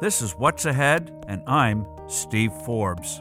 This is What's Ahead, and I'm Steve Forbes.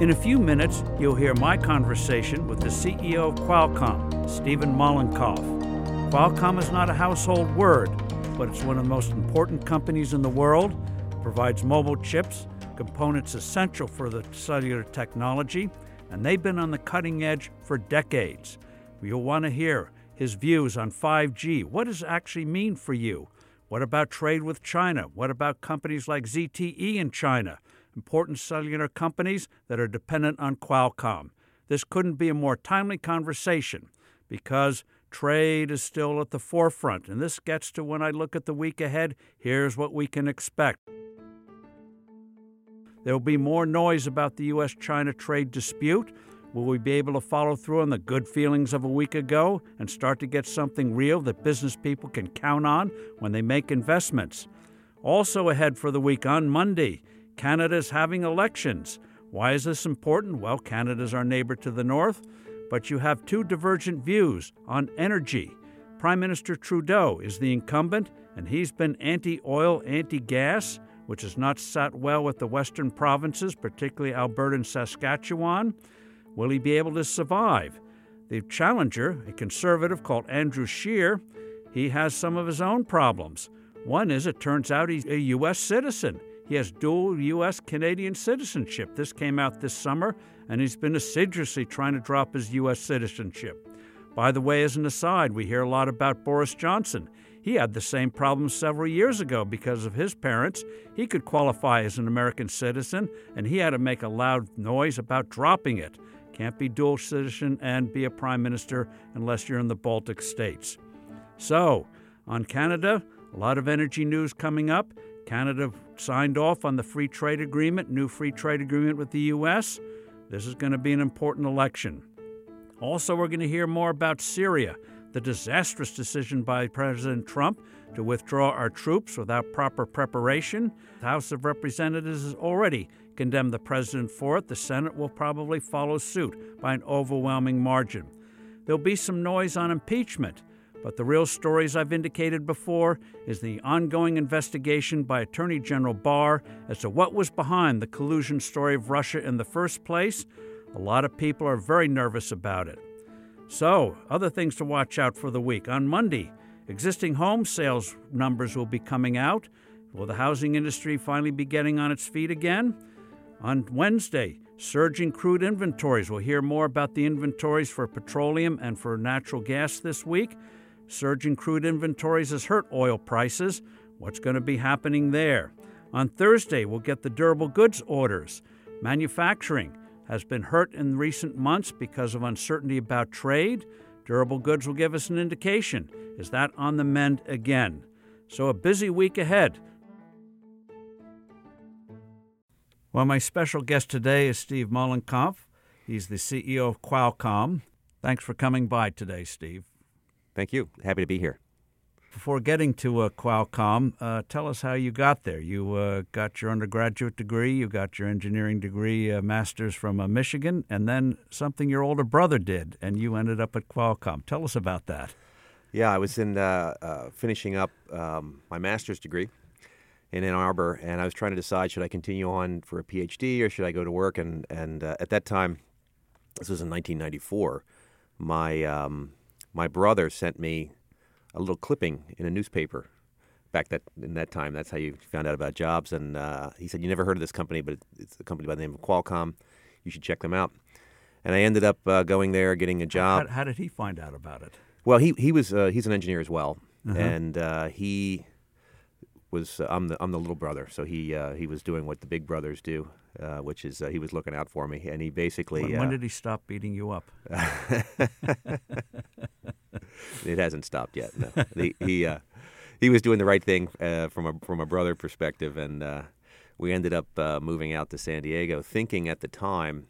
In a few minutes, you'll hear my conversation with the CEO of Qualcomm, Stephen Mollenkopf. Qualcomm is not a household word, but it's one of the most important companies in the world, provides mobile chips, components essential for the cellular technology, and they've been on the cutting edge for decades. You'll want to hear his views on 5G. What does it actually mean for you? What about trade with China? What about companies like ZTE in China? Important cellular companies that are dependent on Qualcomm. This couldn't be a more timely conversation because trade is still at the forefront. And this gets to when I look at the week ahead, here's what we can expect. There will be more noise about the U.S. China trade dispute. Will we be able to follow through on the good feelings of a week ago and start to get something real that business people can count on when they make investments? Also, ahead for the week on Monday, Canada is having elections. Why is this important? Well, Canada is our neighbor to the north, but you have two divergent views on energy. Prime Minister Trudeau is the incumbent, and he's been anti oil, anti gas which has not sat well with the western provinces, particularly Alberta and Saskatchewan. Will he be able to survive? The challenger, a conservative called Andrew Scheer, he has some of his own problems. One is it turns out he's a U.S. citizen. He has dual U.S. Canadian citizenship. This came out this summer, and he's been assiduously trying to drop his U.S. citizenship. By the way, as an aside, we hear a lot about Boris Johnson. He had the same problem several years ago because of his parents. He could qualify as an American citizen, and he had to make a loud noise about dropping it. Can't be dual citizen and be a prime minister unless you're in the Baltic states. So, on Canada, a lot of energy news coming up. Canada signed off on the free trade agreement, new free trade agreement with the U.S. This is going to be an important election. Also, we're going to hear more about Syria the disastrous decision by President Trump to withdraw our troops without proper preparation. The House of Representatives has already condemned the president for it. The Senate will probably follow suit by an overwhelming margin. There'll be some noise on impeachment, but the real story, as I've indicated before, is the ongoing investigation by Attorney General Barr as to what was behind the collusion story of Russia in the first place. A lot of people are very nervous about it. So, other things to watch out for the week. On Monday, existing home sales numbers will be coming out. Will the housing industry finally be getting on its feet again? On Wednesday, surging crude inventories. We'll hear more about the inventories for petroleum and for natural gas this week. Surging crude inventories has hurt oil prices. What's going to be happening there? On Thursday, we'll get the durable goods orders. Manufacturing has been hurt in recent months because of uncertainty about trade. Durable goods will give us an indication. Is that on the mend again? So, a busy week ahead. Well, my special guest today is Steve Mollenkopf. He's the CEO of Qualcomm. Thanks for coming by today, Steve. Thank you. Happy to be here. Before getting to uh, Qualcomm, uh, tell us how you got there. You uh, got your undergraduate degree, you got your engineering degree, uh, master's from uh, Michigan, and then something your older brother did, and you ended up at Qualcomm. Tell us about that. Yeah, I was in uh, finishing up um, my master's degree in Ann Arbor, and I was trying to decide should I continue on for a PhD or should I go to work. And and at that time, this was in 1994. My um, my brother sent me a little clipping in a newspaper back that in that time. That's how you found out about jobs. And uh, he said, "You never heard of this company, but it's a company by the name of Qualcomm. You should check them out." And I ended up uh, going there, getting a job. How, how, did he find out about it? Well, he he was uh, he's an engineer as well, uh-huh. and uh, he was uh, I'm the I'm the little brother, so he uh, he was doing what the big brothers do, which is he was looking out for me, and he basically. When, when did he stop beating you up? it hasn't stopped yet. No. he he, uh, he was doing the right thing uh, from a from a brother perspective, and uh, we ended up uh, moving out to San Diego, thinking at the time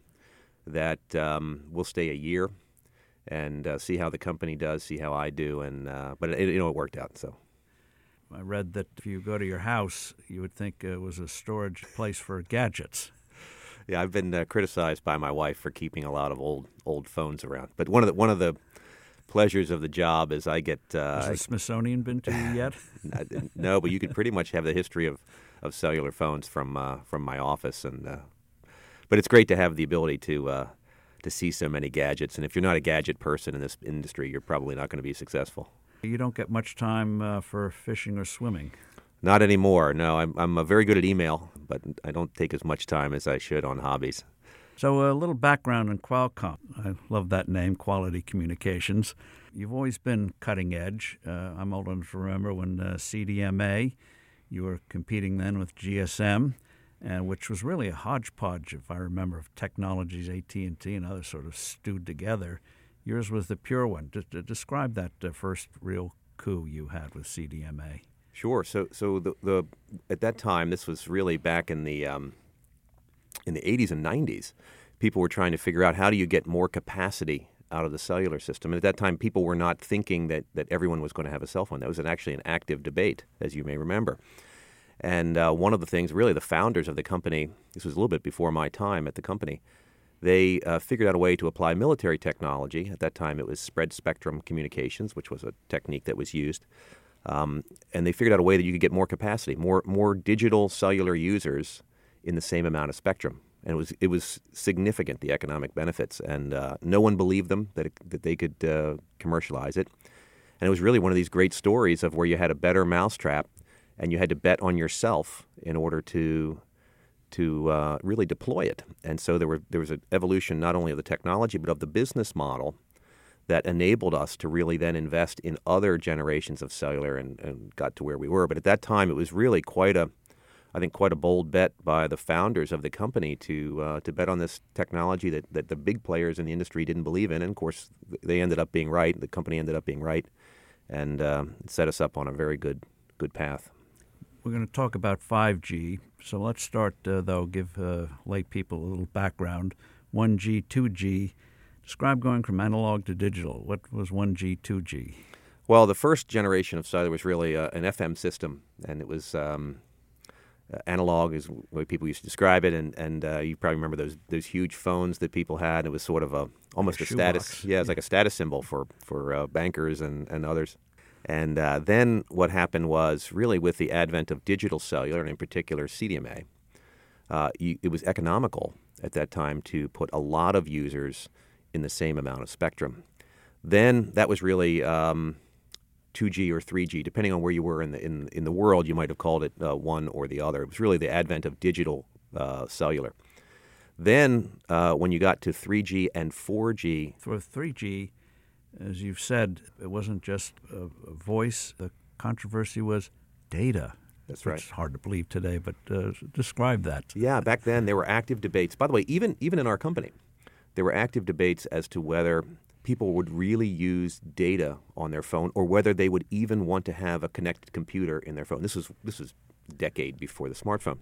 that um, we'll stay a year and uh, see how the company does, see how I do, and uh, but it, you know it worked out. So I read that if you go to your house, you would think it was a storage place for gadgets. Yeah, I've been criticized by my wife for keeping a lot of old old phones around, but one of the one of the pleasures of the job is I get. Uh, Has the Smithsonian been to you yet? no, but you could pretty much have the history of, of cellular phones from uh, from my office, and uh, but it's great to have the ability to uh, to see so many gadgets. And if you're not a gadget person in this industry, you're probably not going to be successful. You don't get much time uh, for fishing or swimming. Not anymore. No, I'm I'm uh, very good at email, but I don't take as much time as I should on hobbies. So, a little background on Qualcomm. I love that name, Quality Communications. You've always been cutting edge. Uh, I'm old enough to remember when uh, CDMA, you were competing then with GSM, and which was really a hodgepodge, if I remember, of technologies, AT&T and others sort of stewed together. Yours was the pure one. D- describe that uh, first real coup you had with CDMA. Sure. So, so the, the at that time, this was really back in the um, in the 80s and 90s. People were trying to figure out how do you get more capacity out of the cellular system. And at that time, people were not thinking that, that everyone was going to have a cell phone. That was an, actually an active debate, as you may remember. And uh, one of the things, really, the founders of the company, this was a little bit before my time at the company, they uh, figured out a way to apply military technology. At that time, it was spread spectrum communications, which was a technique that was used. Um, and they figured out a way that you could get more capacity, more more digital cellular users in the same amount of spectrum. And it was it was significant the economic benefits, and uh, no one believed them that it, that they could uh, commercialize it. And it was really one of these great stories of where you had a better mousetrap, and you had to bet on yourself in order to to uh, really deploy it. And so there were there was an evolution not only of the technology but of the business model that enabled us to really then invest in other generations of cellular and, and got to where we were. But at that time, it was really quite a, I think, quite a bold bet by the founders of the company to uh, to bet on this technology that, that the big players in the industry didn't believe in. And of course, they ended up being right. The company ended up being right, and uh, set us up on a very good good path. We're going to talk about 5G. So let's start, uh, though, give uh, lay people a little background. 1G, 2G Describe going from analog to digital. What was 1G, 2G? Well, the first generation of cellular was really uh, an FM system, and it was um, uh, analog, is the way people used to describe it. And, and uh, you probably remember those those huge phones that people had. It was sort of a almost a, a status, box. yeah, it was like a status symbol for for uh, bankers and and others. And uh, then what happened was really with the advent of digital cellular, and in particular CDMA, uh, you, it was economical at that time to put a lot of users in the same amount of spectrum. Then that was really um, 2G or 3G, depending on where you were in the in, in the world. You might have called it uh, one or the other. It was really the advent of digital uh, cellular. Then uh, when you got to 3G and 4G, for 3G, as you've said, it wasn't just a, a voice. The controversy was data. That's right. It's hard to believe today, but uh, describe that. Yeah, back then there were active debates. By the way, even even in our company, there were active debates as to whether people would really use data on their phone or whether they would even want to have a connected computer in their phone. This was this was a decade before the smartphone.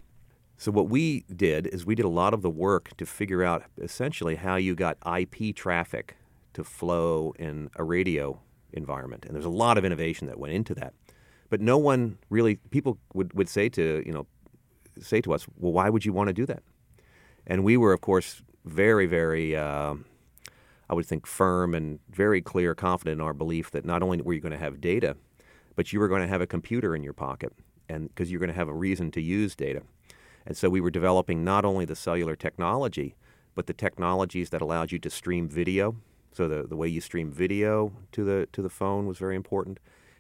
So what we did is we did a lot of the work to figure out essentially how you got IP traffic to flow in a radio environment. And there's a lot of innovation that went into that. But no one really people would, would say to, you know, say to us, well, why would you want to do that? And we were, of course, very, very, uh, I would think, firm and very clear, confident in our belief that not only were you going to have data, but you were going to have a computer in your pocket, and because you're going to have a reason to use data. And so we were developing not only the cellular technology, but the technologies that allowed you to stream video. So the, the way you stream video to the to the phone was very important.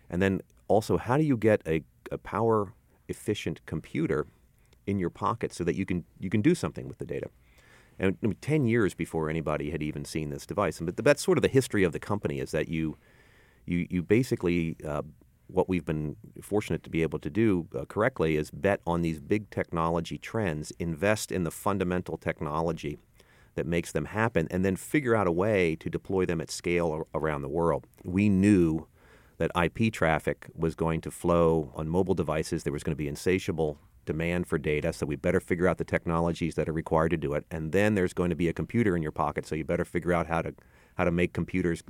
And then also, how do you get a, a power efficient computer in your pocket so that you can you can do something with the data? and I mean, 10 years before anybody had even seen this device. And but that's sort of the history of the company is that you, you, you basically, uh, what we've been fortunate to be able to do uh, correctly is bet on these big technology trends, invest in the fundamental technology that makes them happen, and then figure out a way to deploy them at scale around the world. We knew that IP traffic was going to flow on mobile devices. There was going to be insatiable demand for data, so we better figure out the technologies that are required to do it. And then there's going to be a computer in your pocket, so you better figure out how to how to make computers,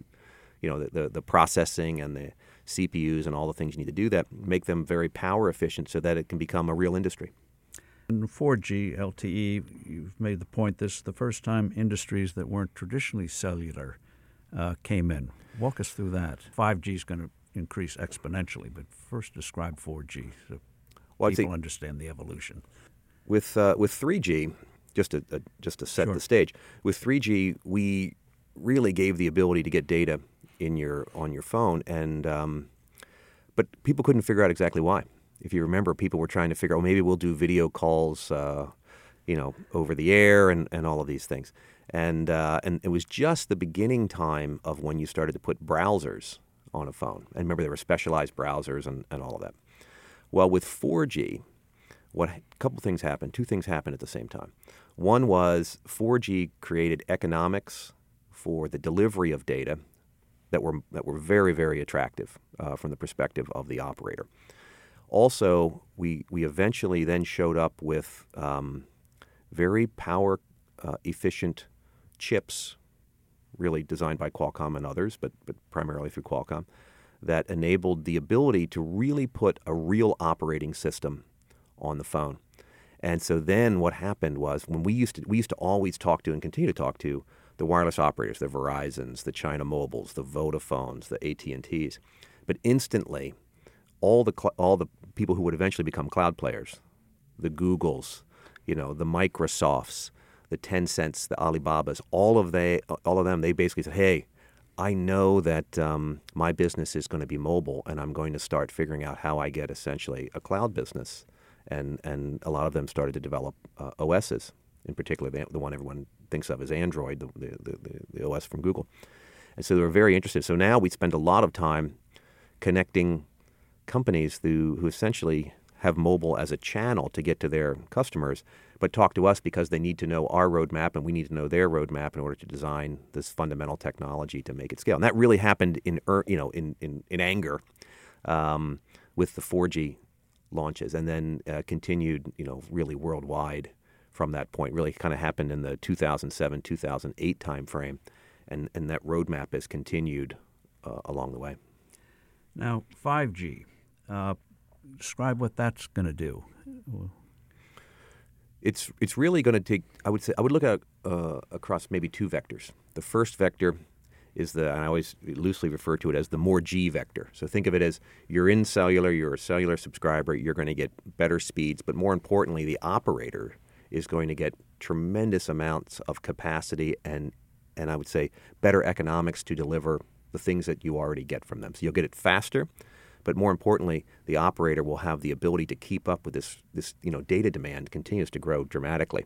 you know, the, the, the processing and the CPUs and all the things you need to do that, make them very power efficient so that it can become a real industry. In 4G LTE, you've made the point this is the first time industries that weren't traditionally cellular uh, came in. Walk us through that. 5G is going to increase exponentially, but first describe 4G so well, people understand the evolution. With uh, with 3G, just to uh, just to set sure. the stage, with 3G we really gave the ability to get data in your on your phone, and um, but people couldn't figure out exactly why. If you remember, people were trying to figure, oh, maybe we'll do video calls, uh, you know, over the air, and, and all of these things. And uh, and it was just the beginning time of when you started to put browsers on a phone. And remember, there were specialized browsers and, and all of that. Well, with 4G, what a couple things happened. Two things happened at the same time. One was 4G created economics for the delivery of data that were that were very very attractive uh, from the perspective of the operator. Also, we we eventually then showed up with um, very power uh, efficient chips, really designed by Qualcomm and others, but but primarily through Qualcomm, that enabled the ability to really put a real operating system on the phone. And so then what happened was when we used to we used to always talk to and continue to talk to the wireless operators, the Verizons, the China Mobiles, the Vodafones, the AT&Ts. But instantly, all the all the people who would eventually become cloud players, the Googles, you know, the Microsofts, the Tencents, the Alibabas, all of they all of them, they basically said, "Hey, I know that um, my business is going to be mobile, and I'm going to start figuring out how I get essentially a cloud business." And and a lot of them started to develop uh, OSs, in particular the, the one everyone thinks of as Android, the, the, the, the OS from Google. And so they were very interested. So now we spend a lot of time connecting companies who, who essentially have mobile as a channel to get to their customers, but talk to us because they need to know our roadmap and we need to know their roadmap in order to design this fundamental technology to make it scale. And that really happened in you know in in, in anger um, with the 4G launches, and then uh, continued you know really worldwide from that point. Really, kind of happened in the 2007 2008 timeframe, and and that roadmap has continued uh, along the way. Now, 5G. Uh, describe what that's going to do. It's it's really going to take. I would say I would look at uh, across maybe two vectors. The first vector is the I always loosely refer to it as the more G vector. So think of it as you're in cellular, you're a cellular subscriber, you're going to get better speeds, but more importantly, the operator is going to get tremendous amounts of capacity and and I would say better economics to deliver the things that you already get from them. So you'll get it faster, but more importantly, the operator will have the ability to keep up with this this you know data demand continues to grow dramatically.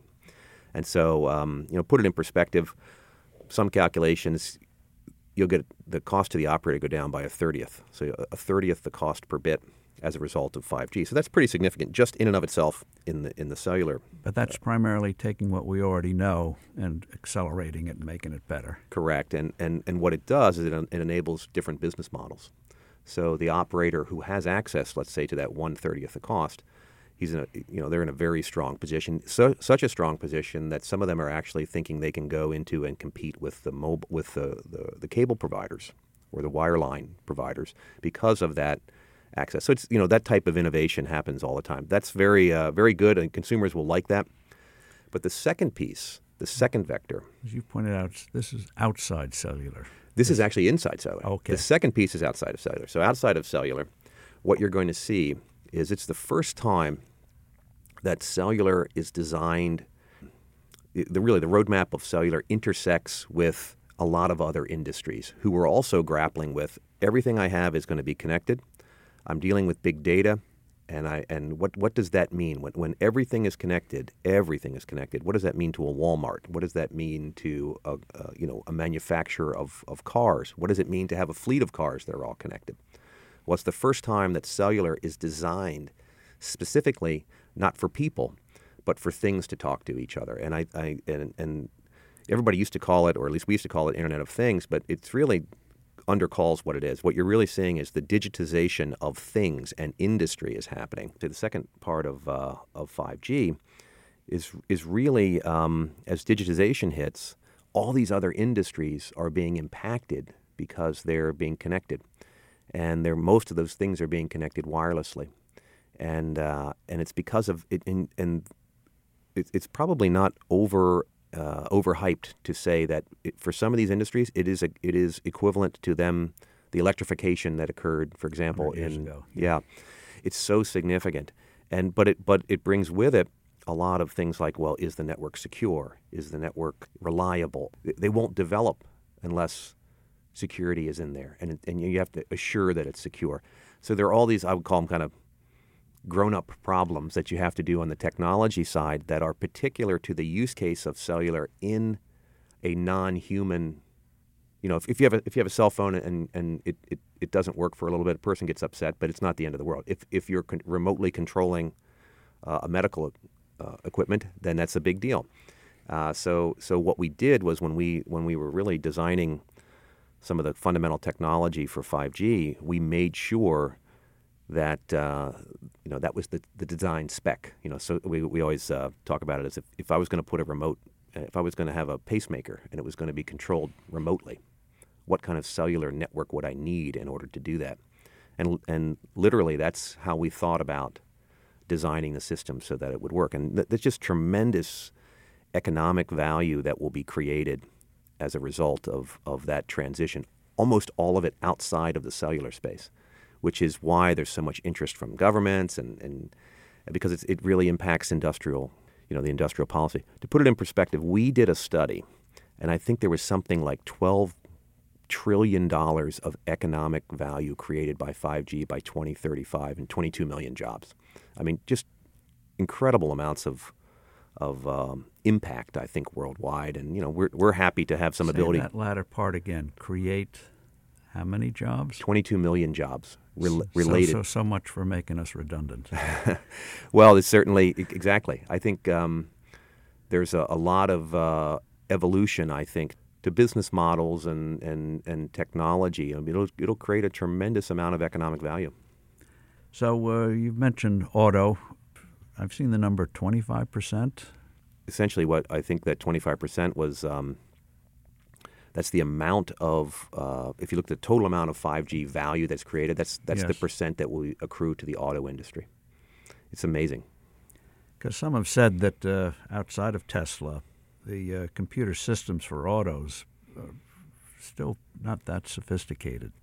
And so um, you know put it in perspective, some calculations you'll get the cost to the operator go down by a thirtieth, so a thirtieth the cost per bit as a result of 5G. So that's pretty significant just in and of itself in the in the cellular. But that's uh, primarily taking what we already know and accelerating it and making it better. Correct. And and and what it does is it, it enables different business models. So the operator who has access, let's say, to that one thirtieth the cost, he's in a you know they're in a very strong position. So such a strong position that some of them are actually thinking they can go into and compete with the mobile with the, the, the cable providers or the wireline providers because of that access. So it's you know that type of innovation happens all the time. That's very uh, very good, and consumers will like that. But the second piece, the second vector, as you pointed out, this is outside cellular. This is actually inside cellular. Okay. The second piece is outside of cellular. So outside of cellular, what you're going to see is it's the first time that cellular is designed. The really the roadmap of cellular intersects with a lot of other industries who are also grappling with everything I have is going to be connected. I'm dealing with big data, and I and what what does that mean when when everything is connected? Everything is connected. What does that mean to a Walmart? What does that mean to a, a you know a manufacturer of of cars? What does it mean to have a fleet of cars that are all connected? Well, it's the first time that cellular is designed specifically not for people, but for things to talk to each other. And I, I and, and everybody used to call it, or at least we used to call it, Internet of Things, but it's really undercalls what it is. What you're really seeing is the digitization of things and industry is happening. So the second part of uh, of 5G is is really um, as digitization hits, all these other industries are being impacted because they're being connected, and they're most of those things are being connected wirelessly, and uh, and it's because of it. And, and it, it's probably not over uh, overhyped to say that it, for some of these industries, it is a, it is equivalent to them the electrification that occurred, for example, years in ago. yeah, it's so significant, and but it but it brings with it a lot of things like well, is the network secure? Is the network reliable? They won't develop unless security is in there, and and you have to assure that it's secure. So there are all these I would call them kind of grown-up problems that you have to do on the technology side that are particular to the use case of cellular in a non-human you know, if, if, you have a, if you have a cell phone and, and it, it, it doesn't work for a little bit, a person gets upset, but it's not the end of the world. If, if you're con- remotely controlling uh, a medical uh, equipment, then that's a big deal. Uh, so, so what we did was when we, when we were really designing some of the fundamental technology for 5G, we made sure that uh, you know that was the, the design spec. You know, so we, we always uh, talk about it as if, if I was going to put a remote, if I was going to have a pacemaker and it was going to be controlled remotely, what kind of cellular network would I need in order to do that? And, and literally, that's how we thought about designing the system so that it would work. And th- there's just tremendous economic value that will be created as a result of, of that transition, almost all of it outside of the cellular space, which is why there's so much interest from governments and, and because it really impacts industrial, you know, the industrial policy. To put it in perspective, we did a study, and I think there was something like 12 trillion dollars of economic value created by 5G by 2035 and 22 million jobs. I mean, just incredible amounts of of um, impact, I think, worldwide. And you know, we're we're happy to have some Say ability. that latter part again. Create how many jobs? 22 million jobs So- related. So, so much for making us redundant. well, it's certainly exactly. I think um, there's a, a lot of uh, evolution. I think to business models and and and technology. I mean, it'll it'll create a tremendous amount of economic value. so uh, you've mentioned auto. I've seen the number twenty five percent. essentially what I think that 25% was um, that's the amount of uh, if you look at the total amount of 5G value that's created that's that's the percent that will accrue to the auto industry. It's amazing. Because some have said that uh, outside of Tesla, the uh, computer systems for autos are still not that sophisticated.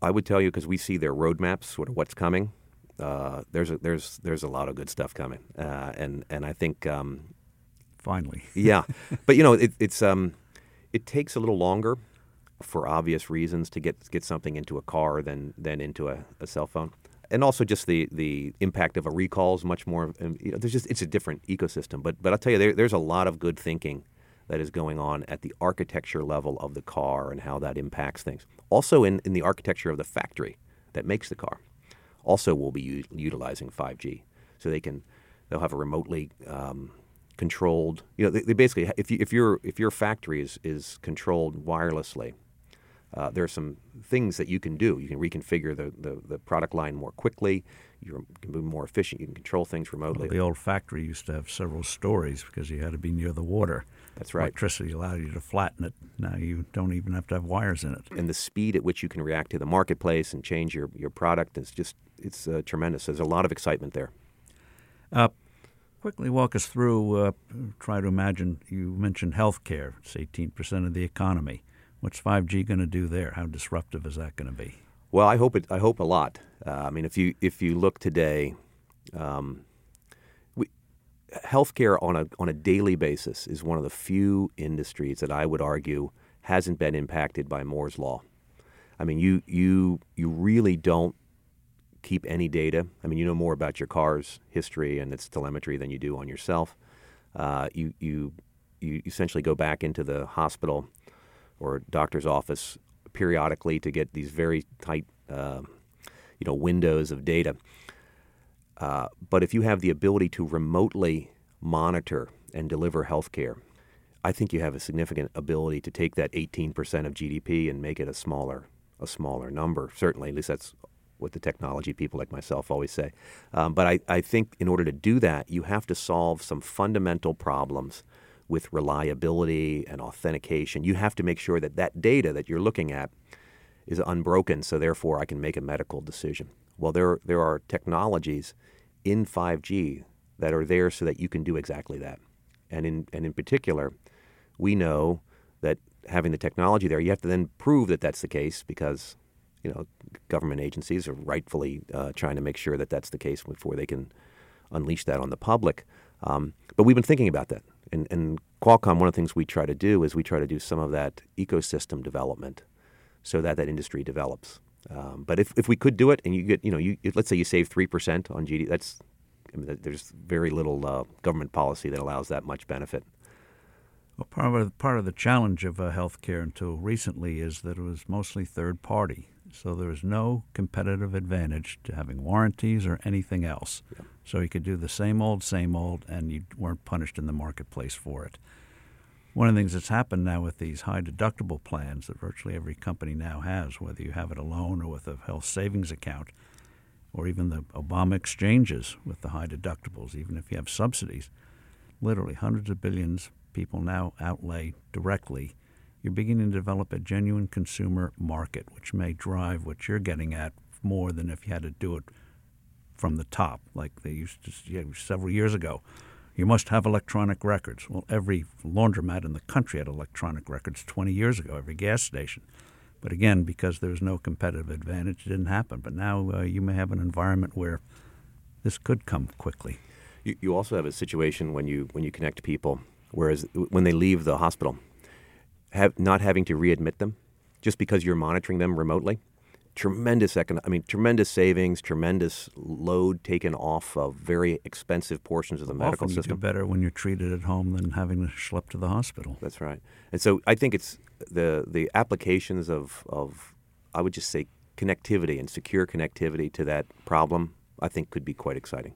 I would tell you because we see their roadmaps, sort of what's coming. Uh, there's a, there's there's a lot of good stuff coming, uh, and and I think um, Finally, yeah, but you know it, it's um, it takes a little longer for obvious reasons to get get something into a car than than into a, a cell phone, and also just the the impact of a recall is much more. um, You know, there's just it's a different ecosystem. But but I'll tell you, there, there's a lot of good thinking that is going on at the architecture level of the car and how that impacts things. Also in in the architecture of the factory that makes the car, also will be u- utilizing 5G, so they can they'll have a remotely um, controlled. You know, they, they basically if you, if your if your factory is is controlled wirelessly, uh, there are some things that you can do. You can reconfigure the, the, the product line more quickly. You can be more efficient. You can control things remotely. the old factory used to have several stories because you had to be near the water. That's right. Electricity allowed you to flatten it. Now you don't even have to have wires in it. and the speed at which you can react to the marketplace and change your, your product is just it's uh, tremendous. There's a lot of excitement there. Uh, quickly walk us through. Uh, try to imagine. You mentioned healthcare. It's 18% of the economy. What's 5G going to do there? How disruptive is that going to be? Well, I hope it. I hope a lot. Uh, I mean, if you if you look today, um, we, healthcare on a on a daily basis is one of the few industries that I would argue hasn't been impacted by Moore's law. I mean, you you you really don't keep any data. I mean, you know more about your car's history and its telemetry than you do on yourself. Uh, you you you essentially go back into the hospital or doctor's office periodically to get these very tight, uh, you know, windows of data. Uh, but if you have the ability to remotely monitor and deliver health care, I think you have a significant ability to take that 18% of GDP and make it a smaller, a smaller number. Certainly, at least that's what the technology people like myself always say. Um, but I, I think in order to do that, you have to solve some fundamental problems with reliability and authentication. You have to make sure that that data that you're looking at is unbroken, so therefore I can make a medical decision. Well, there there are technologies in 5G that are there so that you can do exactly that. And in and in particular, we know that having the technology there, you have to then prove that that's the case because you know government agencies are rightfully uh, trying to make sure that that's the case before they can unleash that on the public. Um, but we've been thinking about that, and, and Qualcomm. One of the things we try to do is we try to do some of that ecosystem development, so that that industry develops. Um, but if, if we could do it, and you get you know you let's say you save three percent on GDP, that's I mean, there's very little uh, government policy that allows that much benefit. Well, part of part of the challenge of uh, healthcare until recently is that it was mostly third party, so there was no competitive advantage to having warranties or anything else. So you could do the same old, same old, and you weren't punished in the marketplace for it. One of the things that's happened now with these high deductible plans that virtually every company now has, whether you have it alone or with a health savings account, or even the Obama exchanges with the high deductibles, even if you have subsidies, literally hundreds of billions people now outlay directly. You're beginning to develop a genuine consumer market, which may drive what you're getting at more than if you had to do it from the top, like they used to know, several years ago. You must have electronic records. Well, every laundromat in the country had electronic records 20 years ago, every gas station. But again, because there was no competitive advantage, it didn't happen. But now uh, you may have an environment where this could come quickly. You, you also have a situation when you when you connect people, whereas when they leave the hospital, have not having to readmit them, just because you're monitoring them remotely tremendous econ- I mean, tremendous savings, tremendous load taken off of very expensive portions of the medical Often system. You do better when you're treated at home than having to schlep to the hospital. That's right. And so I think it's the the applications of of I would just say connectivity and secure connectivity to that problem. I think could be quite exciting.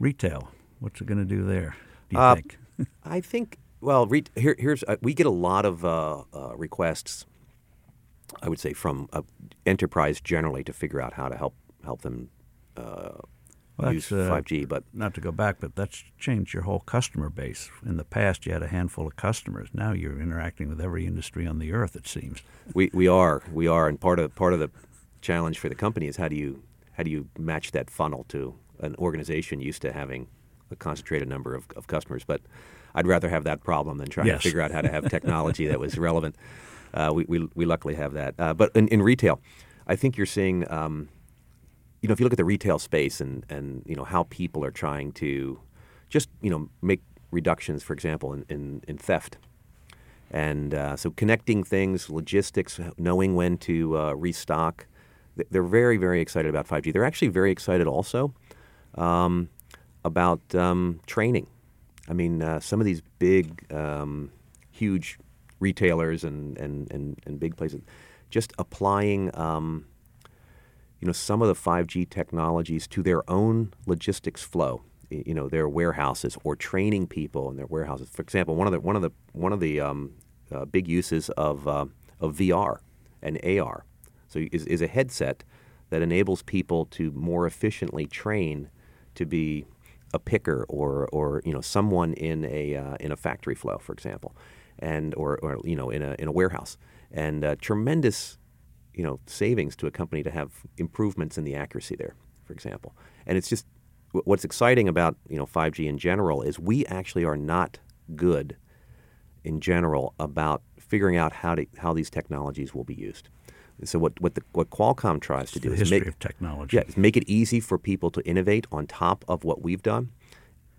Retail, what's it going to do there? Do you uh, think? I think. Well, re- here, here's uh, we get a lot of uh, uh requests I would say, from uh, enterprise generally to figure out how to help help them uh, well, use uh, 5G. But not to go back, but that's changed your whole customer base. In the past, you had a handful of customers. Now you're interacting with every industry on the earth. It seems. We we are we are, and part of part of the challenge for the company is how do you how do you match that funnel to an organization used to having a concentrated number of, of customers, but I'd rather have that problem than trying yes. to figure out how to have technology that was relevant. Uh, we, we, we, luckily have that. Uh, but in, in, retail, I think you're seeing, um, you know, if you look at the retail space and, and, you know, how people are trying to just, you know, make reductions, for example, in, in, in theft. And uh, so connecting things, logistics, knowing when to uh, restock, they're very, very excited about 5G. They're actually very excited also um, about um, training. I mean, uh, some of these big, um, huge retailers and, and, and, and big places, just applying um, you know some of the 5G technologies to their own logistics flow. You know their warehouses or training people in their warehouses. For example, one of the one of the one of the um, uh, big uses of uh, of VR and AR, so is, is a headset that enables people to more efficiently train to be a picker or or you know someone in a uh, in a factory flow, for example and or, or you know in a in a warehouse, and uh, tremendous you know savings to a company to have improvements in the accuracy there, for example. And it's just what's exciting about you know 5G in general is we actually are not good in general about figuring out how to how these technologies will be used. So what what the, what Qualcomm tries it's to do is make technology. Yeah, make it easy for people to innovate on top of what we've done,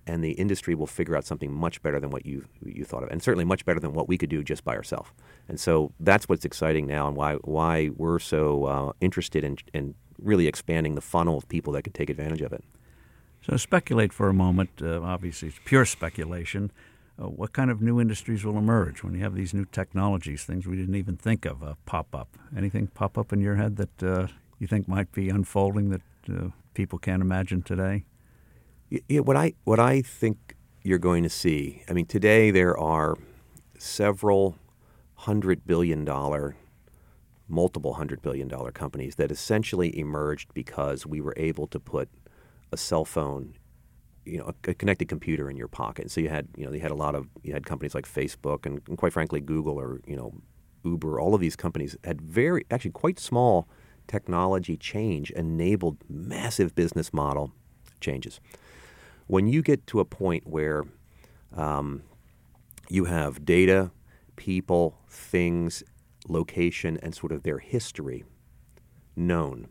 and the industry will figure out something much better than what you you thought of, and certainly much better than what we could do just by ourselves. And so that's what's exciting now, and why why we're so uh, interested in in really expanding the funnel of people that can take advantage of it. So speculate for a moment. Uh, obviously, it's pure speculation. Uh, what kind of new industries will emerge when you have these new technologies, things we didn't even think of uh, pop up? Anything pop up in your head that uh, you think might be unfolding that uh, people can't imagine today? Yeah, what I what I think you're going to see. I mean, today there are several hundred billion dollar, multiple hundred billion dollar companies that essentially emerged because we were able to put a cell phone, you know, a, connected computer in your pocket. So you had, you know, you had a lot of you had companies like Facebook and, and quite frankly Google or you know Uber. All of these companies had very actually quite small technology change enabled massive business model changes when you get to a point where um, you have data, people, things, location, and sort of their history known.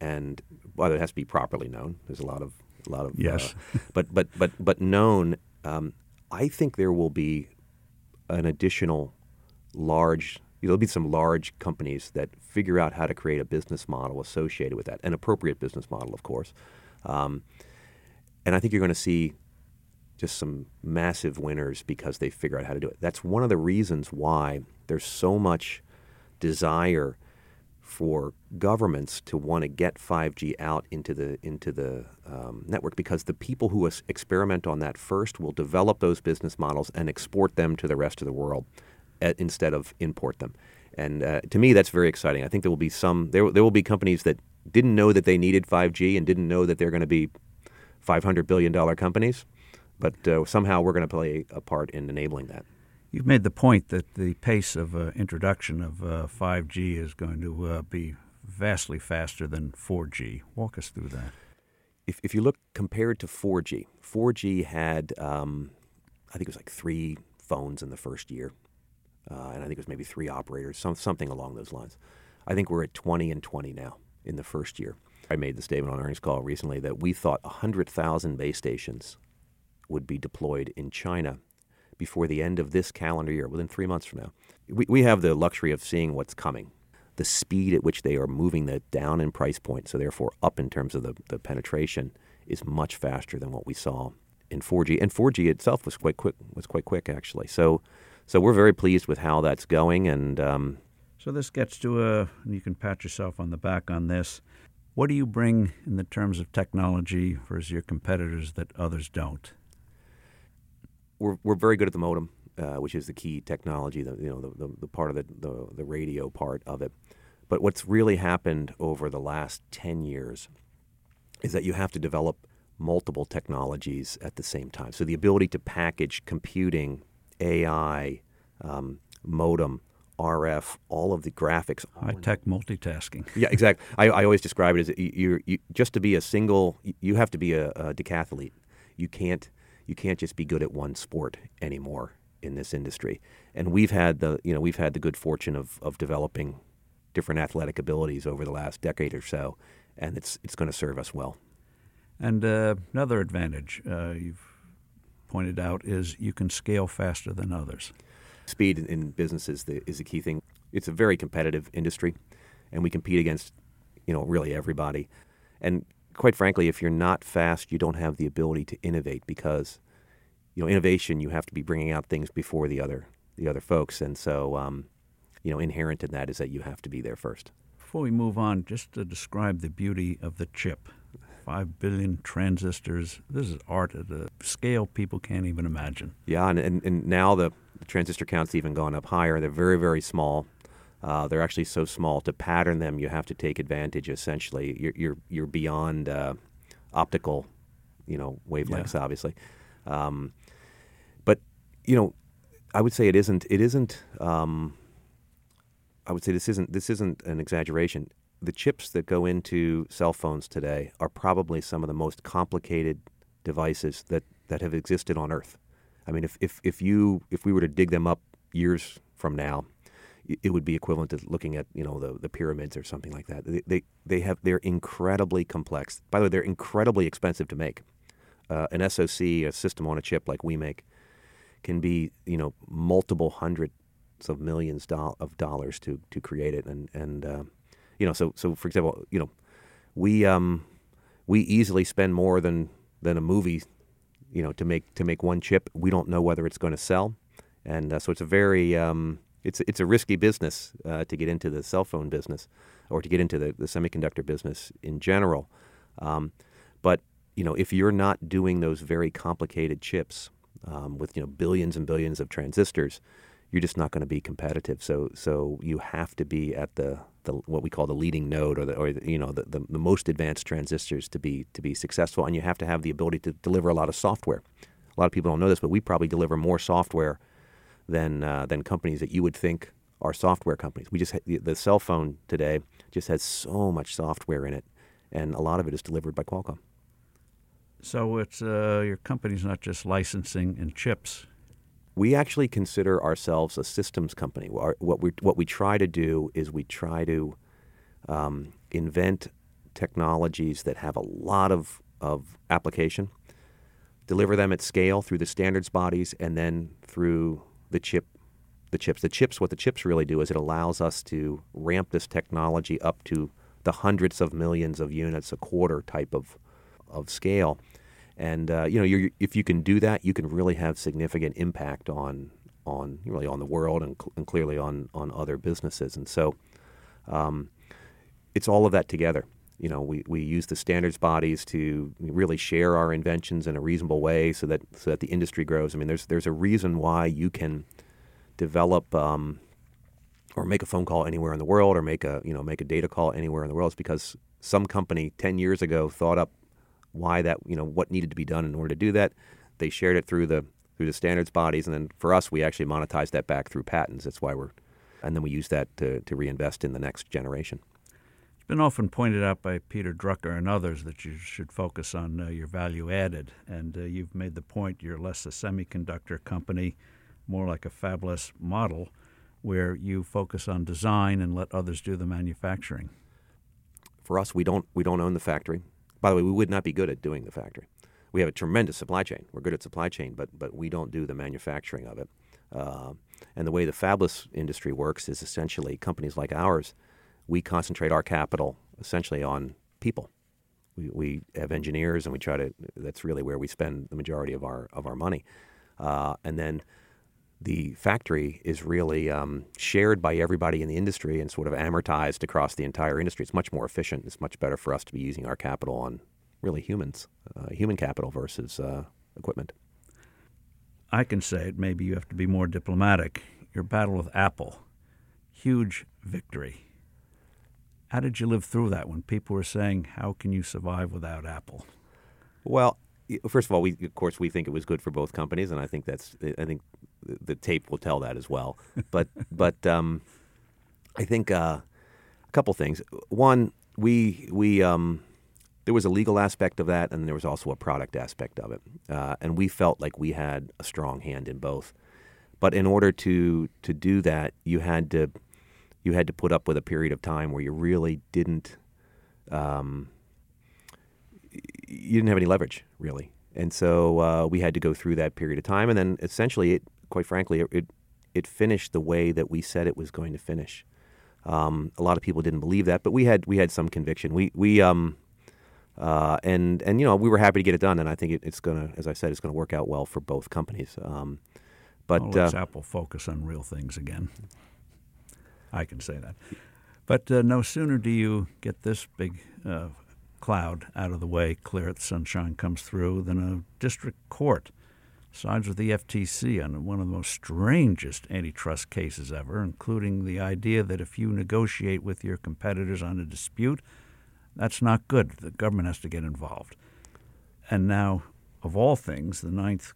And well, it has to be properly known. There's a lot of a lot of yes, uh, but but but but known. Um, I think there will be an additional large. There'll be some large companies that figure out how to create a business model associated with that, an appropriate business model, of course. Um, and I think you're going to see just some massive winners because they figure out how to do it. That's one of the reasons why there's so much desire for governments to want to get 5G out into the into the um, network because the people who experiment on that first will develop those business models and export them to the rest of the world at, instead of import them. And uh, to me, that's very exciting. I think there will be some there there will be companies that didn't know that they needed 5G and didn't know that they're going to be 500 billion dollar companies, but uh, somehow we're going to play a part in enabling that. You've made the point that the pace of uh, introduction of uh, 5G is going to uh, be vastly faster than 4G. Walk us through that. If, if you look compared to 4G, 4G had, um, I think it was like three phones in the first year, uh, and I think it was maybe three operators, some, something along those lines. I think we're at 20 and 20 now in the first year. I made the statement on earnings call recently that we thought 100,000 base stations would be deployed in China before the end of this calendar year, within three months from now. We, we have the luxury of seeing what's coming. The speed at which they are moving that down in price point, so therefore up in terms of the, the penetration, is much faster than what we saw in 4G. And 4G itself was quite quick. Was quite quick actually. So, so we're very pleased with how that's going. And um, so this gets to a. You can pat yourself on the back on this. What do you bring in the terms of technology versus your competitors that others don't? We're, we're very good at the modem, uh, which is the key technology, the, you know, the, the, the part of the, the, the radio part of it. But what's really happened over the last 10 years is that you have to develop multiple technologies at the same time. So the ability to package computing, AI, um, modem, RF, all of the graphics. High tech multitasking. Yeah, exactly. I, I always describe it as you, you, just to be a single, you have to be a, a decathlete. You can't you can't just be good at one sport anymore in this industry. And we've had the you know we've had the good fortune of of developing different athletic abilities over the last decade or so, and it's it's going to serve us well. And uh, another advantage uh, you've pointed out is you can scale faster than others. Speed in business is the is the key thing. It's a very competitive industry, and we compete against you know really everybody. And quite frankly, if you're not fast, you don't have the ability to innovate because, you know, innovation you have to be bringing out things before the other the other folks, and so um, you know, inherent in that is that you have to be there first. Before we move on, just to describe the beauty of the chip. Five billion transistors. This is art at a scale people can't even imagine. Yeah, and, and, and now the, the transistor count's even gone up higher. They're very, very small. Uh, they're actually so small to pattern them. You have to take advantage. Essentially, you're you're, you're beyond uh, optical, you know, wavelengths. Yeah. Obviously, um, but you know, I would say it isn't. It isn't. Um, I would say this isn't. This isn't an exaggeration. The chips that go into cell phones today are probably some of the most complicated devices that, that have existed on Earth. I mean, if, if, if you if we were to dig them up years from now, it would be equivalent to looking at you know the, the pyramids or something like that. They, they, they have they're incredibly complex. By the way, they're incredibly expensive to make. Uh, an SoC, a system on a chip like we make, can be you know multiple hundreds of millions do- of dollars to to create it, and and uh, you know so so for example you know we um, we easily spend more than than a movie you know to make to make one chip. We don't know whether it's going to sell, and uh, so it's a very um, it's it's a risky business uh, to get into the cell phone business or to get into the, the semiconductor business in general. Um, but you know, if you're not doing those very complicated chips um, with you know billions and billions of transistors, you're just not going to be competitive. So so you have to be at the, the what we call the leading node or the or the, you know the, the, the most advanced transistors to be to be successful, and you have to have the ability to deliver a lot of software. A lot of people don't know this, but we probably deliver more software than uh, than companies that you would think are software companies. We just ha- the, the cell phone today just has so much software in it, and a lot of it is delivered by Qualcomm. So it's uh, your company's not just licensing and chips. we actually consider ourselves a systems company. Our, what we what we try to do is we try to um, invent technologies that have a lot of of application, deliver them at scale through the standards bodies, and then through the chip the chips. The chips, what the chips really do is it allows us to ramp this technology up to the hundreds of millions of units a quarter type of of scale. And uh, you know, if you can do that, you can really have significant impact on on really on the world and, cl- and clearly on on other businesses. And so, um, it's all of that together. You know, we, we use the standards bodies to really share our inventions in a reasonable way, so that so that the industry grows. I mean, there's there's a reason why you can develop um, or make a phone call anywhere in the world or make a you know make a data call anywhere in the world is because some company 10 years ago thought up why that you know what needed to be done in order to do that. They shared it through the through the standards bodies and then for us we actually monetize that back through patents. That's why we're and then we use that to, to reinvest in the next generation been often pointed out by Peter Drucker and others that you should focus on uh, your value added and uh, you've made the point you're less a semiconductor company more like a fabless model where you focus on design and let others do the manufacturing. For us, we don't we don't own the factory. By the way, we would not be good at doing the factory. We have a tremendous supply chain. We're good at supply chain, but but we don't do the manufacturing of it. Uh, and the way the fabless industry works is essentially companies like ours, we concentrate our capital essentially on people. We, we have engineers, and we try to. That's really where we spend the majority of our of our money. Uh, and then the factory is really um, shared by everybody in the industry and sort of amortized across the entire industry. It's much more efficient. It's much better for us to be using our capital on really humans, uh, human capital versus uh, equipment. I can say it. Maybe you have to be more diplomatic. Your battle with Apple, huge victory. How did you live through that when people were saying, "How can you survive without Apple"? Well, first of all, we of course we think it was good for both companies, and I think that's I think the tape will tell that as well. But but um, I think uh, a couple things. One, we we um, there was a legal aspect of that, and there was also a product aspect of it, uh, and we felt like we had a strong hand in both. But in order to to do that, you had to you had to put up with a period of time where you really didn't. Um, you didn't have any leverage really, and so uh, we had to go through that period of time, and then essentially, it, quite frankly, it, it, it finished the way that we said it was going to finish. Um, a lot of people didn't believe that, but we had we had some conviction. We we um, uh, and and you know we were happy to get it done, and I think it, it's gonna, as I said, it's gonna work out well for both companies. Um, but well, let's uh, Apple focus on real things again. I can say that. But uh, no sooner do you get this big uh, cloud out of the way, clear the sunshine comes through, than a district court sides with the FTC on one of the most strangest antitrust cases ever, including the idea that if you negotiate with your competitors on a dispute, that's not good. The government has to get involved. And now, of all things, the Ninth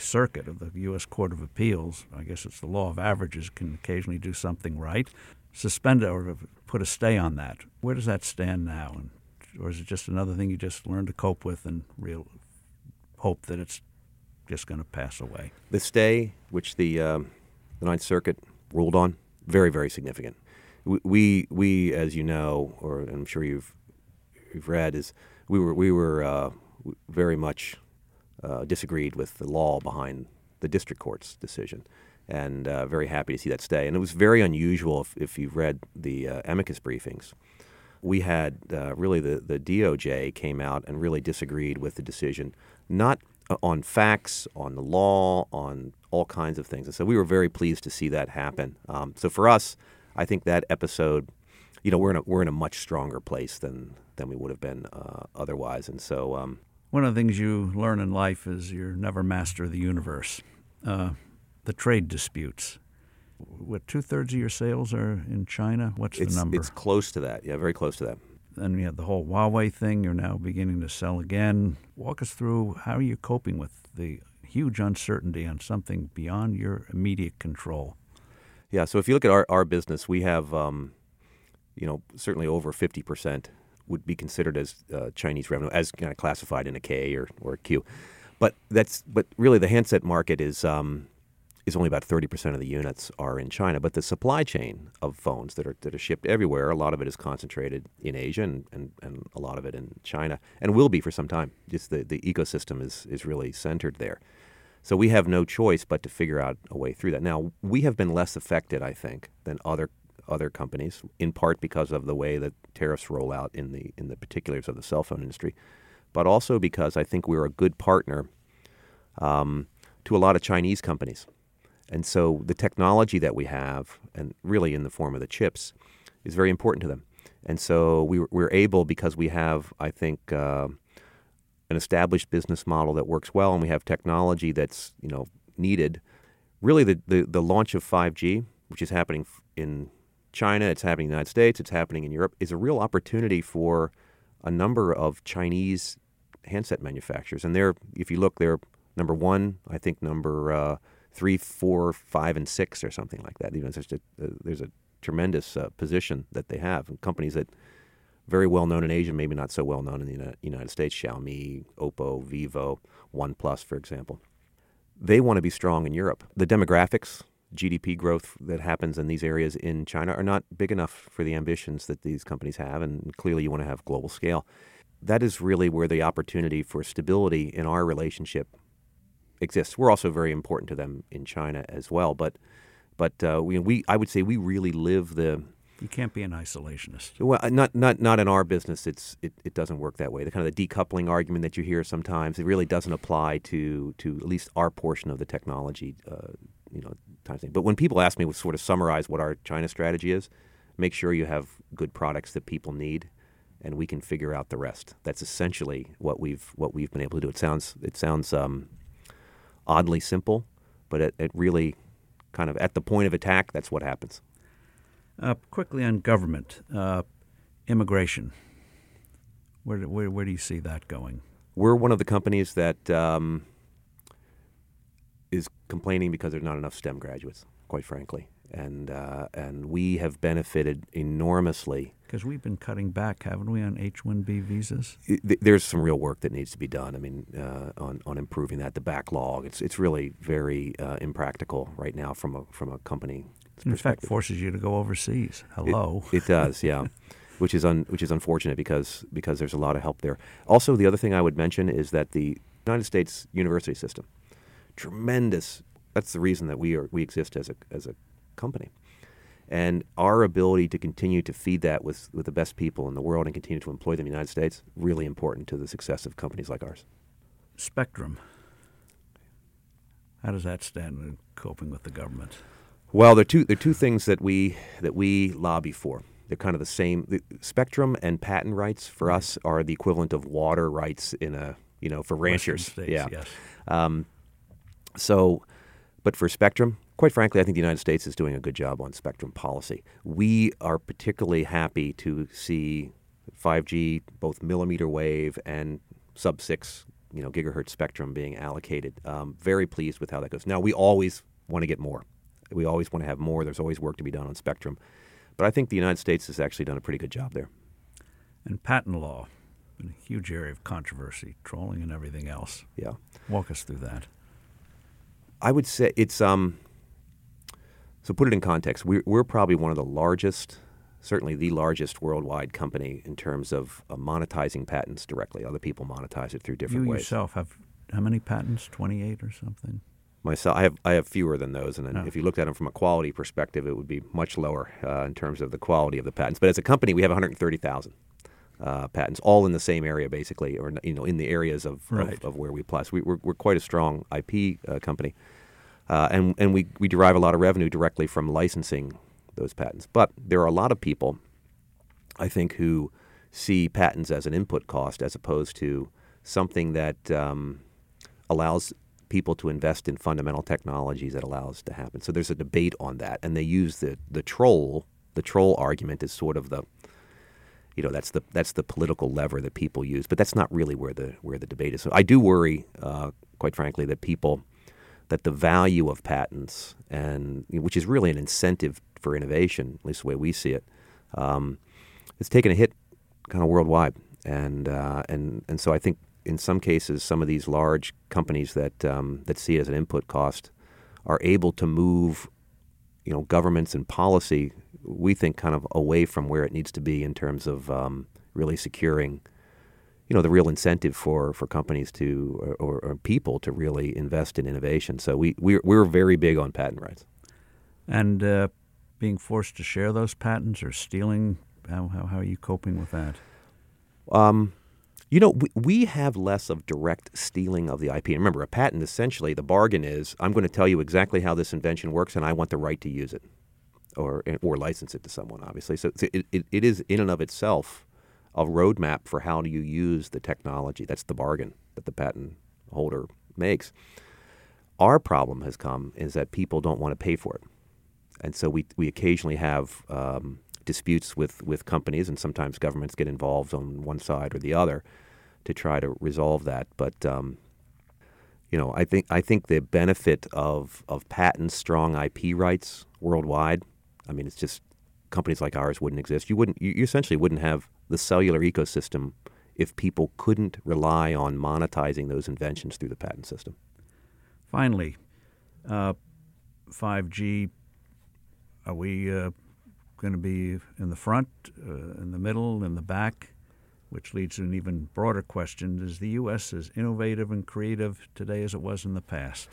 Circuit of the U.S. Court of Appeals, I guess it's the law of averages, can occasionally do something right, suspend it or put a stay on that. Where does that stand now? And or is it just another thing you just learn to cope with and real hope that it's just going to pass away? The stay, which the um, the Ninth Circuit ruled on, very very significant. We we, as you know, or I'm sure you've you've read, is we were we were uh, very much uh, disagreed with the law behind the district court's decision and uh, very happy to see that stay. And it was very unusual if, if you've read the uh, amicus briefings we had uh, really the, the DOJ came out and really disagreed with the decision, not uh, on facts, on the law, on all kinds of things. And so we were very pleased to see that happen. Um, so for us, I think that episode, you know, we're in a, we're in a much stronger place than than we would have been uh, otherwise. And so, um, one of the things you learn in life is you're never master of the universe. Uh, the trade disputes what two thirds of your sales are in China? What's it's, the number? It's close to that. Yeah, very close to that. Then you have the whole Huawei thing. You're now beginning to sell again. Walk us through how are you coping with the huge uncertainty on something beyond your immediate control. Yeah. So if you look at our, our business, we have, um, you know, certainly over fifty percent would be considered as uh, Chinese revenue, as kind of classified in a K or, or a Q. But that's but really the handset market is um, is only about 30% of the units are in China. But the supply chain of phones that are, that are shipped everywhere, a lot of it is concentrated in Asia and, and, and a lot of it in China, and will be for some time. Just the, the ecosystem is, is really centered there. So we have no choice but to figure out a way through that. Now, we have been less affected, I think, than other other companies, in part because of the way that tariffs roll out in the in the particulars of the cell phone industry, but also because I think we're a good partner um, to a lot of Chinese companies. And so the technology that we have, and really in the form of the chips, is very important to them. And so we, we're able, because we have, I think, uh, an established business model that works well, and we have technology that's you know needed. Really, the, the, the launch of 5G, which is happening in China, it's happening in the United States, it's happening in Europe, is a real opportunity for a number of Chinese handset manufacturers. And they're, if you look, they're number one, I think number uh, three, four, five, and six, or something like that. You know, there's a, uh, there's a tremendous uh, position that they have, and companies that very well known in Asia, maybe not so well known in the United States. Xiaomi, Oppo, Vivo, OnePlus, for example. They want to be strong in Europe. The demographics, GDP growth that happens in these areas in China are not big enough for the ambitions that these companies have, and clearly you want to have global scale. That is really where the opportunity for stability in our relationship exists. We're also very important to them in China as well, but but uh, we, we I would say we really live the. You can't be an isolationist. Well, uh, not not not in our business. It's it, it doesn't work that way. The kind of the decoupling argument that you hear sometimes it really doesn't apply to to at least our portion of the technology. Uh, you know, times. But when people ask me to sort of summarize what our China strategy is, make sure you have good products that people need, and we can figure out the rest. That's essentially what we've what we've been able to do. It sounds it sounds um, oddly simple, but it, it really kind of at the point of attack, that's what happens. Uh, quickly on government, uh, immigration. Where, where, where do you see that going? We're one of the companies that um, complaining because there's not enough STEM graduates, quite frankly and uh, and we have benefited enormously. Because we've been cutting back, haven't we, on H-1B visas? there's some real work that needs to be done. I mean, uh, on on improving that. The backlog, it's it's really very uh, impractical right now from a from a company. In fact, forces you to go overseas. Hello. It, it does, yeah. which is un, which is unfortunate because because there's a lot of help there. Also, the other thing I would mention is that the United States university system, tremendous. That's the reason that we are we exist as a as a company. And our ability to continue to feed that with, with the best people in the world and continue to employ them in the United States, really important to the success of companies like ours. Spectrum. How does that stand in coping with the government? Well, there are two, there are two things that we, that we lobby for. They're kind of the same. The spectrum and patent rights for us are the equivalent of water rights in a, you know, for ranchers. States, yeah. Yes. Um, so, but for spectrum, quite frankly, I think the United States is doing a good job on spectrum policy. We are particularly happy to see 5G, both millimeter wave and sub six, you know, gigahertz spectrum being allocated. Um, very pleased with how that goes. Now, we always want to get more. We always want to have more. There's always work to be done on spectrum, but I think the United States has actually done a pretty good job there. And patent law, a huge area of controversy, trolling and everything else. Yeah, walk us through that. I would say it's um, so, put it in context, we're, we're probably one of the largest, certainly the largest worldwide company in terms of uh, monetizing patents directly. Other people monetize it through different you ways. You yourself have how many patents? 28 or something? Myself, I have I have fewer than those, and oh. if you looked at them from a quality perspective, it would be much lower uh, in terms of the quality of the patents. But as a company, we have 130,000 uh, patents, all in the same area, basically, or you know, in the areas of, right. of, of, where we plus. We, are we're quite a strong IP uh, company. Uh, and and we, we derive a lot of revenue directly from licensing those patents. But there are a lot of people, I think, who see patents as an input cost as opposed to something that um, allows people to invest in fundamental technologies that allows to happen. So there's a debate on that, and they use the the troll the troll argument as sort of the you know that's the that's the political lever that people use, but that's not really where the where the debate is. So I do worry, uh, quite frankly, that people that the value of patents, and which is really an incentive for innovation, at least the way we see it, um, it's taken a hit kind of worldwide. And, uh, and, and so I think in some cases, some of these large companies that, um, that see it as an input cost are able to move, you know, governments and policy, we think, kind of away from where it needs to be in terms of um, really securing, you know, the real incentive for, for companies to or, or, people to really invest in innovation. So we we're, we're very big on patent rights. And uh, being forced to share those patents or stealing, how, how, how are you coping with that? Um, you know, we, we have less of direct stealing of the IP. And remember, a patent essentially, the bargain is I'm going to tell you exactly how this invention works, and I want the right to use it or, or license it to someone, obviously. So it, it, it is in and of itself a roadmap for how do you use the technology. That's the bargain that the patent holder makes. Our problem has come is that people don't want to pay for it. And so we, we occasionally have um, disputes with, with companies, and sometimes governments get involved on one side or the other to try to resolve that. But um, you know, I think I think the benefit of of patents, strong IP rights worldwide. I mean, it's just companies like ours wouldn't exist. You wouldn't. You essentially wouldn't have the cellular ecosystem if people couldn't rely on monetizing those inventions through the patent system. Finally, uh, 5G. Are we uh, going to be in the front, uh, in the middle, in the back, which leads to an even broader question: Is the U.S. as innovative and creative today as it was in the past?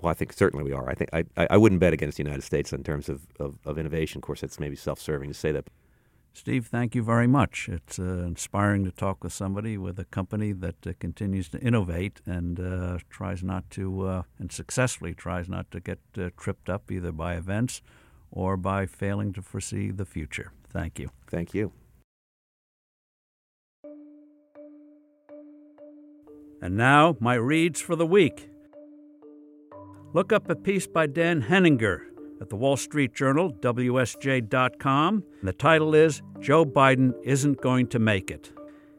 Well, I think certainly we are. I think I, I wouldn't bet against the United States in terms of, of, of innovation. Of course, it's maybe self-serving to say that. Steve, thank you very much. It's uh, inspiring to talk with somebody with a company that uh, continues to innovate and uh, tries not to, uh, and successfully tries not to get uh, tripped up either by events or by failing to foresee the future. Thank you. Thank you. And now, my reads for the week. Look up a piece by Dan Henninger at the Wall Street Journal, WSJ.com. The title is Joe Biden Isn't Going to Make It.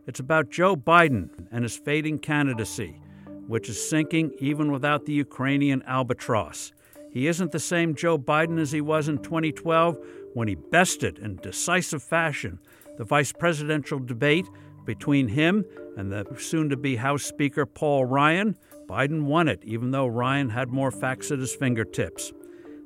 It's about Joe Biden and his fading candidacy, which is sinking even without the Ukrainian albatross. He isn't the same Joe Biden as he was in 2012 when he bested in decisive fashion the vice presidential debate between him and the soon to be House Speaker Paul Ryan. Biden won it, even though Ryan had more facts at his fingertips.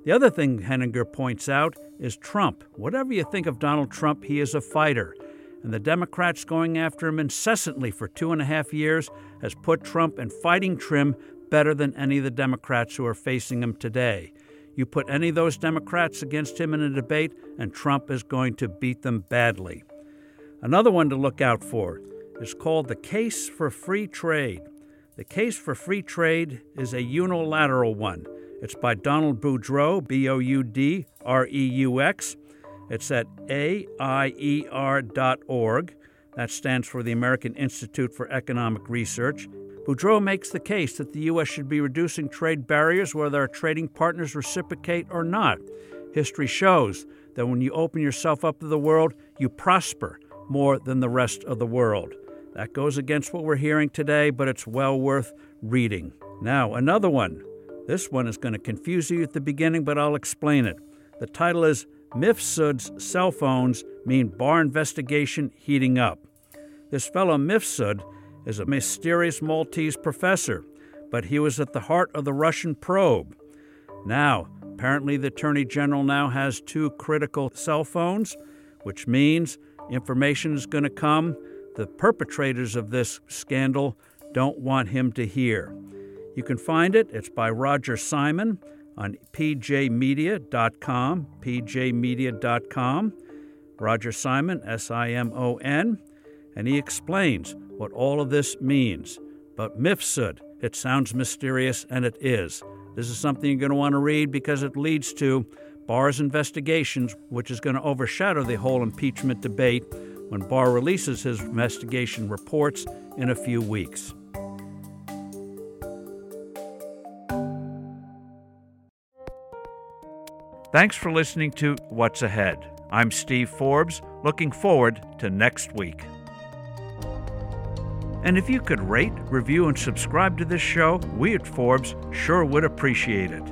The other thing Henninger points out is Trump. Whatever you think of Donald Trump, he is a fighter. And the Democrats going after him incessantly for two and a half years has put Trump in fighting trim better than any of the Democrats who are facing him today. You put any of those Democrats against him in a debate, and Trump is going to beat them badly. Another one to look out for is called The Case for Free Trade. The case for free trade is a unilateral one. It's by Donald Boudreaux, B O U D R E U X. It's at AIER.org. That stands for the American Institute for Economic Research. Boudreaux makes the case that the U.S. should be reducing trade barriers whether our trading partners reciprocate or not. History shows that when you open yourself up to the world, you prosper more than the rest of the world. That goes against what we're hearing today, but it's well worth reading. Now, another one. This one is going to confuse you at the beginning, but I'll explain it. The title is Mifsud's Cell Phones Mean Barr Investigation Heating Up. This fellow Mifsud is a mysterious Maltese professor, but he was at the heart of the Russian probe. Now, apparently, the Attorney General now has two critical cell phones, which means information is going to come the perpetrators of this scandal don't want him to hear. You can find it, it's by Roger Simon on pjmedia.com, pjmedia.com. Roger Simon, S I M O N, and he explains what all of this means. But Mifsud, it sounds mysterious, and it is. This is something you're going to want to read because it leads to Barr's investigations, which is going to overshadow the whole impeachment debate when Barr releases his investigation reports in a few weeks. Thanks for listening to What's Ahead. I'm Steve Forbes, looking forward to next week. And if you could rate, review, and subscribe to this show, we at Forbes sure would appreciate it.